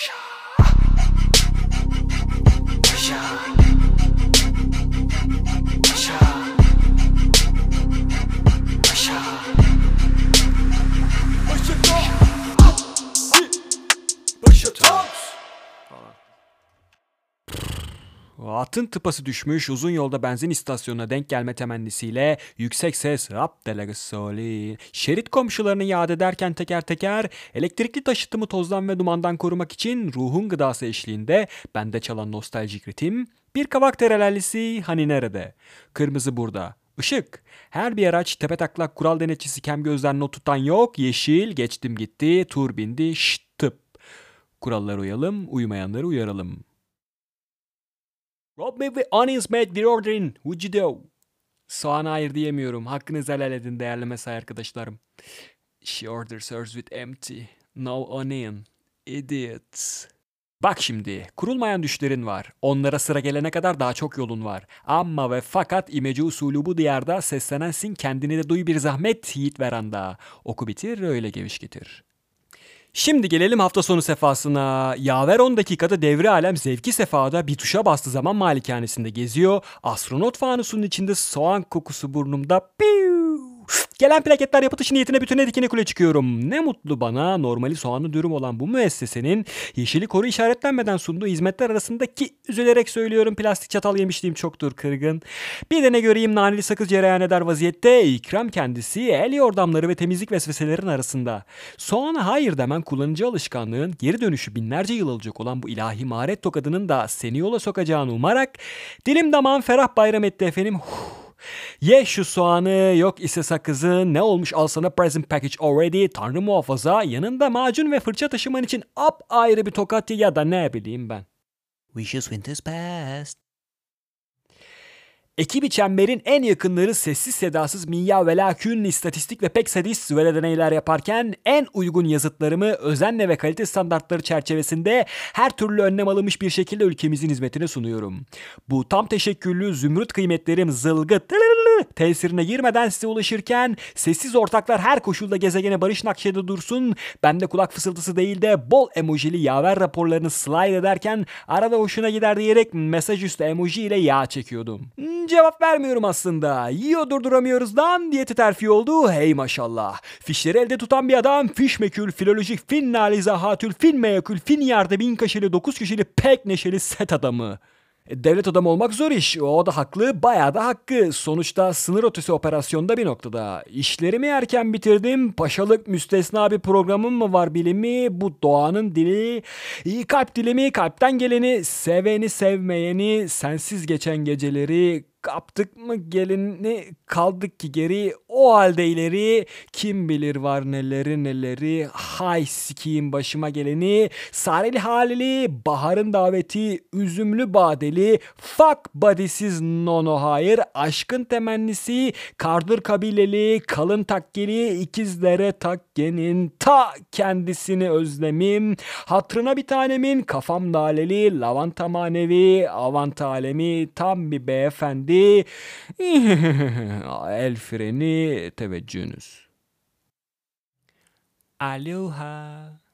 什？Atın tıpası düşmüş uzun yolda benzin istasyonuna denk gelme temennisiyle yüksek ses rap delegasoli. Şerit komşularını yad ederken teker teker elektrikli taşıtımı tozdan ve dumandan korumak için ruhun gıdası eşliğinde bende çalan nostaljik ritim bir kavak terelellisi hani nerede? Kırmızı burada. Işık. Her bir araç tepe taklak kural denetçisi kem gözden not tutan yok. Yeşil geçtim gitti tur bindi şşt tıp. Kurallara uyalım uymayanları uyaralım. Rob me with onions made with ordering. Would you do? Soğana hayır diyemiyorum. Hakkınızı helal edin değerli mesai arkadaşlarım. She orders hers with empty. No onion. Idiots. Bak şimdi, kurulmayan düşlerin var. Onlara sıra gelene kadar daha çok yolun var. Ama ve fakat imece usulü bu diyarda seslenensin kendini de duy bir zahmet yiğit veranda. Oku bitir öyle geviş getir. Şimdi gelelim hafta sonu sefasına. Yaver 10 dakikada devre alem zevki sefada bir tuşa bastığı zaman malikanesinde geziyor. Astronot fanusunun içinde soğan kokusu burnumda. Piu! Gelen plaketler yapıtışı niyetine bütüne dikine kule çıkıyorum. Ne mutlu bana normali soğanlı dürüm olan bu müessesenin yeşili koru işaretlenmeden sunduğu hizmetler arasındaki üzülerek söylüyorum plastik çatal yemişliğim çoktur kırgın. Bir de ne göreyim naneli sakız cereyan eder vaziyette ikram kendisi el yordamları ve temizlik vesveselerin arasında. Soğana hayır demen kullanıcı alışkanlığın geri dönüşü binlerce yıl alacak olan bu ilahi maharet tokadının da seni yola sokacağını umarak dilim damağım ferah bayram etti efendim. Huh. Ye şu soğanı yok ise sakızı ne olmuş al sana present package already tanrı muhafaza yanında macun ve fırça taşıman için ap ayrı bir tokat ya da ne bileyim ben. Wishes winter's past. Ekibi çemberin en yakınları sessiz sedasız minya ve lakün istatistik ve pek sadist böyle deneyler yaparken en uygun yazıtlarımı özenle ve kalite standartları çerçevesinde her türlü önlem alınmış bir şekilde ülkemizin hizmetine sunuyorum. Bu tam teşekküllü zümrüt kıymetlerim zılgıt tesirine girmeden size ulaşırken sessiz ortaklar her koşulda gezegene barış nakşede dursun. Ben kulak fısıltısı değil de bol emojili yaver raporlarını slide ederken arada hoşuna gider diyerek mesaj üstü emoji ile yağ çekiyordum. Hmm, Cevap vermiyorum aslında. Yiyor durduramıyoruz lan diyeti terfi oldu. Hey maşallah. Fişleri elde tutan bir adam fiş mekül, filolojik, fin nalizahatül, fin meyakül, fin yerde bin kaşeli, dokuz kişili pek neşeli set adamı. E, devlet adamı olmak zor iş. O da haklı, bayağı da hakkı. Sonuçta sınır ötesi operasyonda bir noktada. İşlerimi erken bitirdim. Paşalık müstesna bir programım mı var bilimi? Bu doğanın dili. İyi kalp dilimi, kalpten geleni, seveni sevmeyeni, sensiz geçen geceleri, kaptık mı gelini kaldık ki geri o halde ileri kim bilir var neleri neleri. Hay sikiyim başıma geleni. Sareli halili baharın daveti üzümlü badeli fuck body'siz nono hayır aşkın temennisi kardır kabileli kalın takkeli ikizlere takkenin ta kendisini özlemim. Hatrına bir tanemin kafam daleli lavanta manevi avant alemi tam bir beyefendi el freni teveccühünüz. Aloha.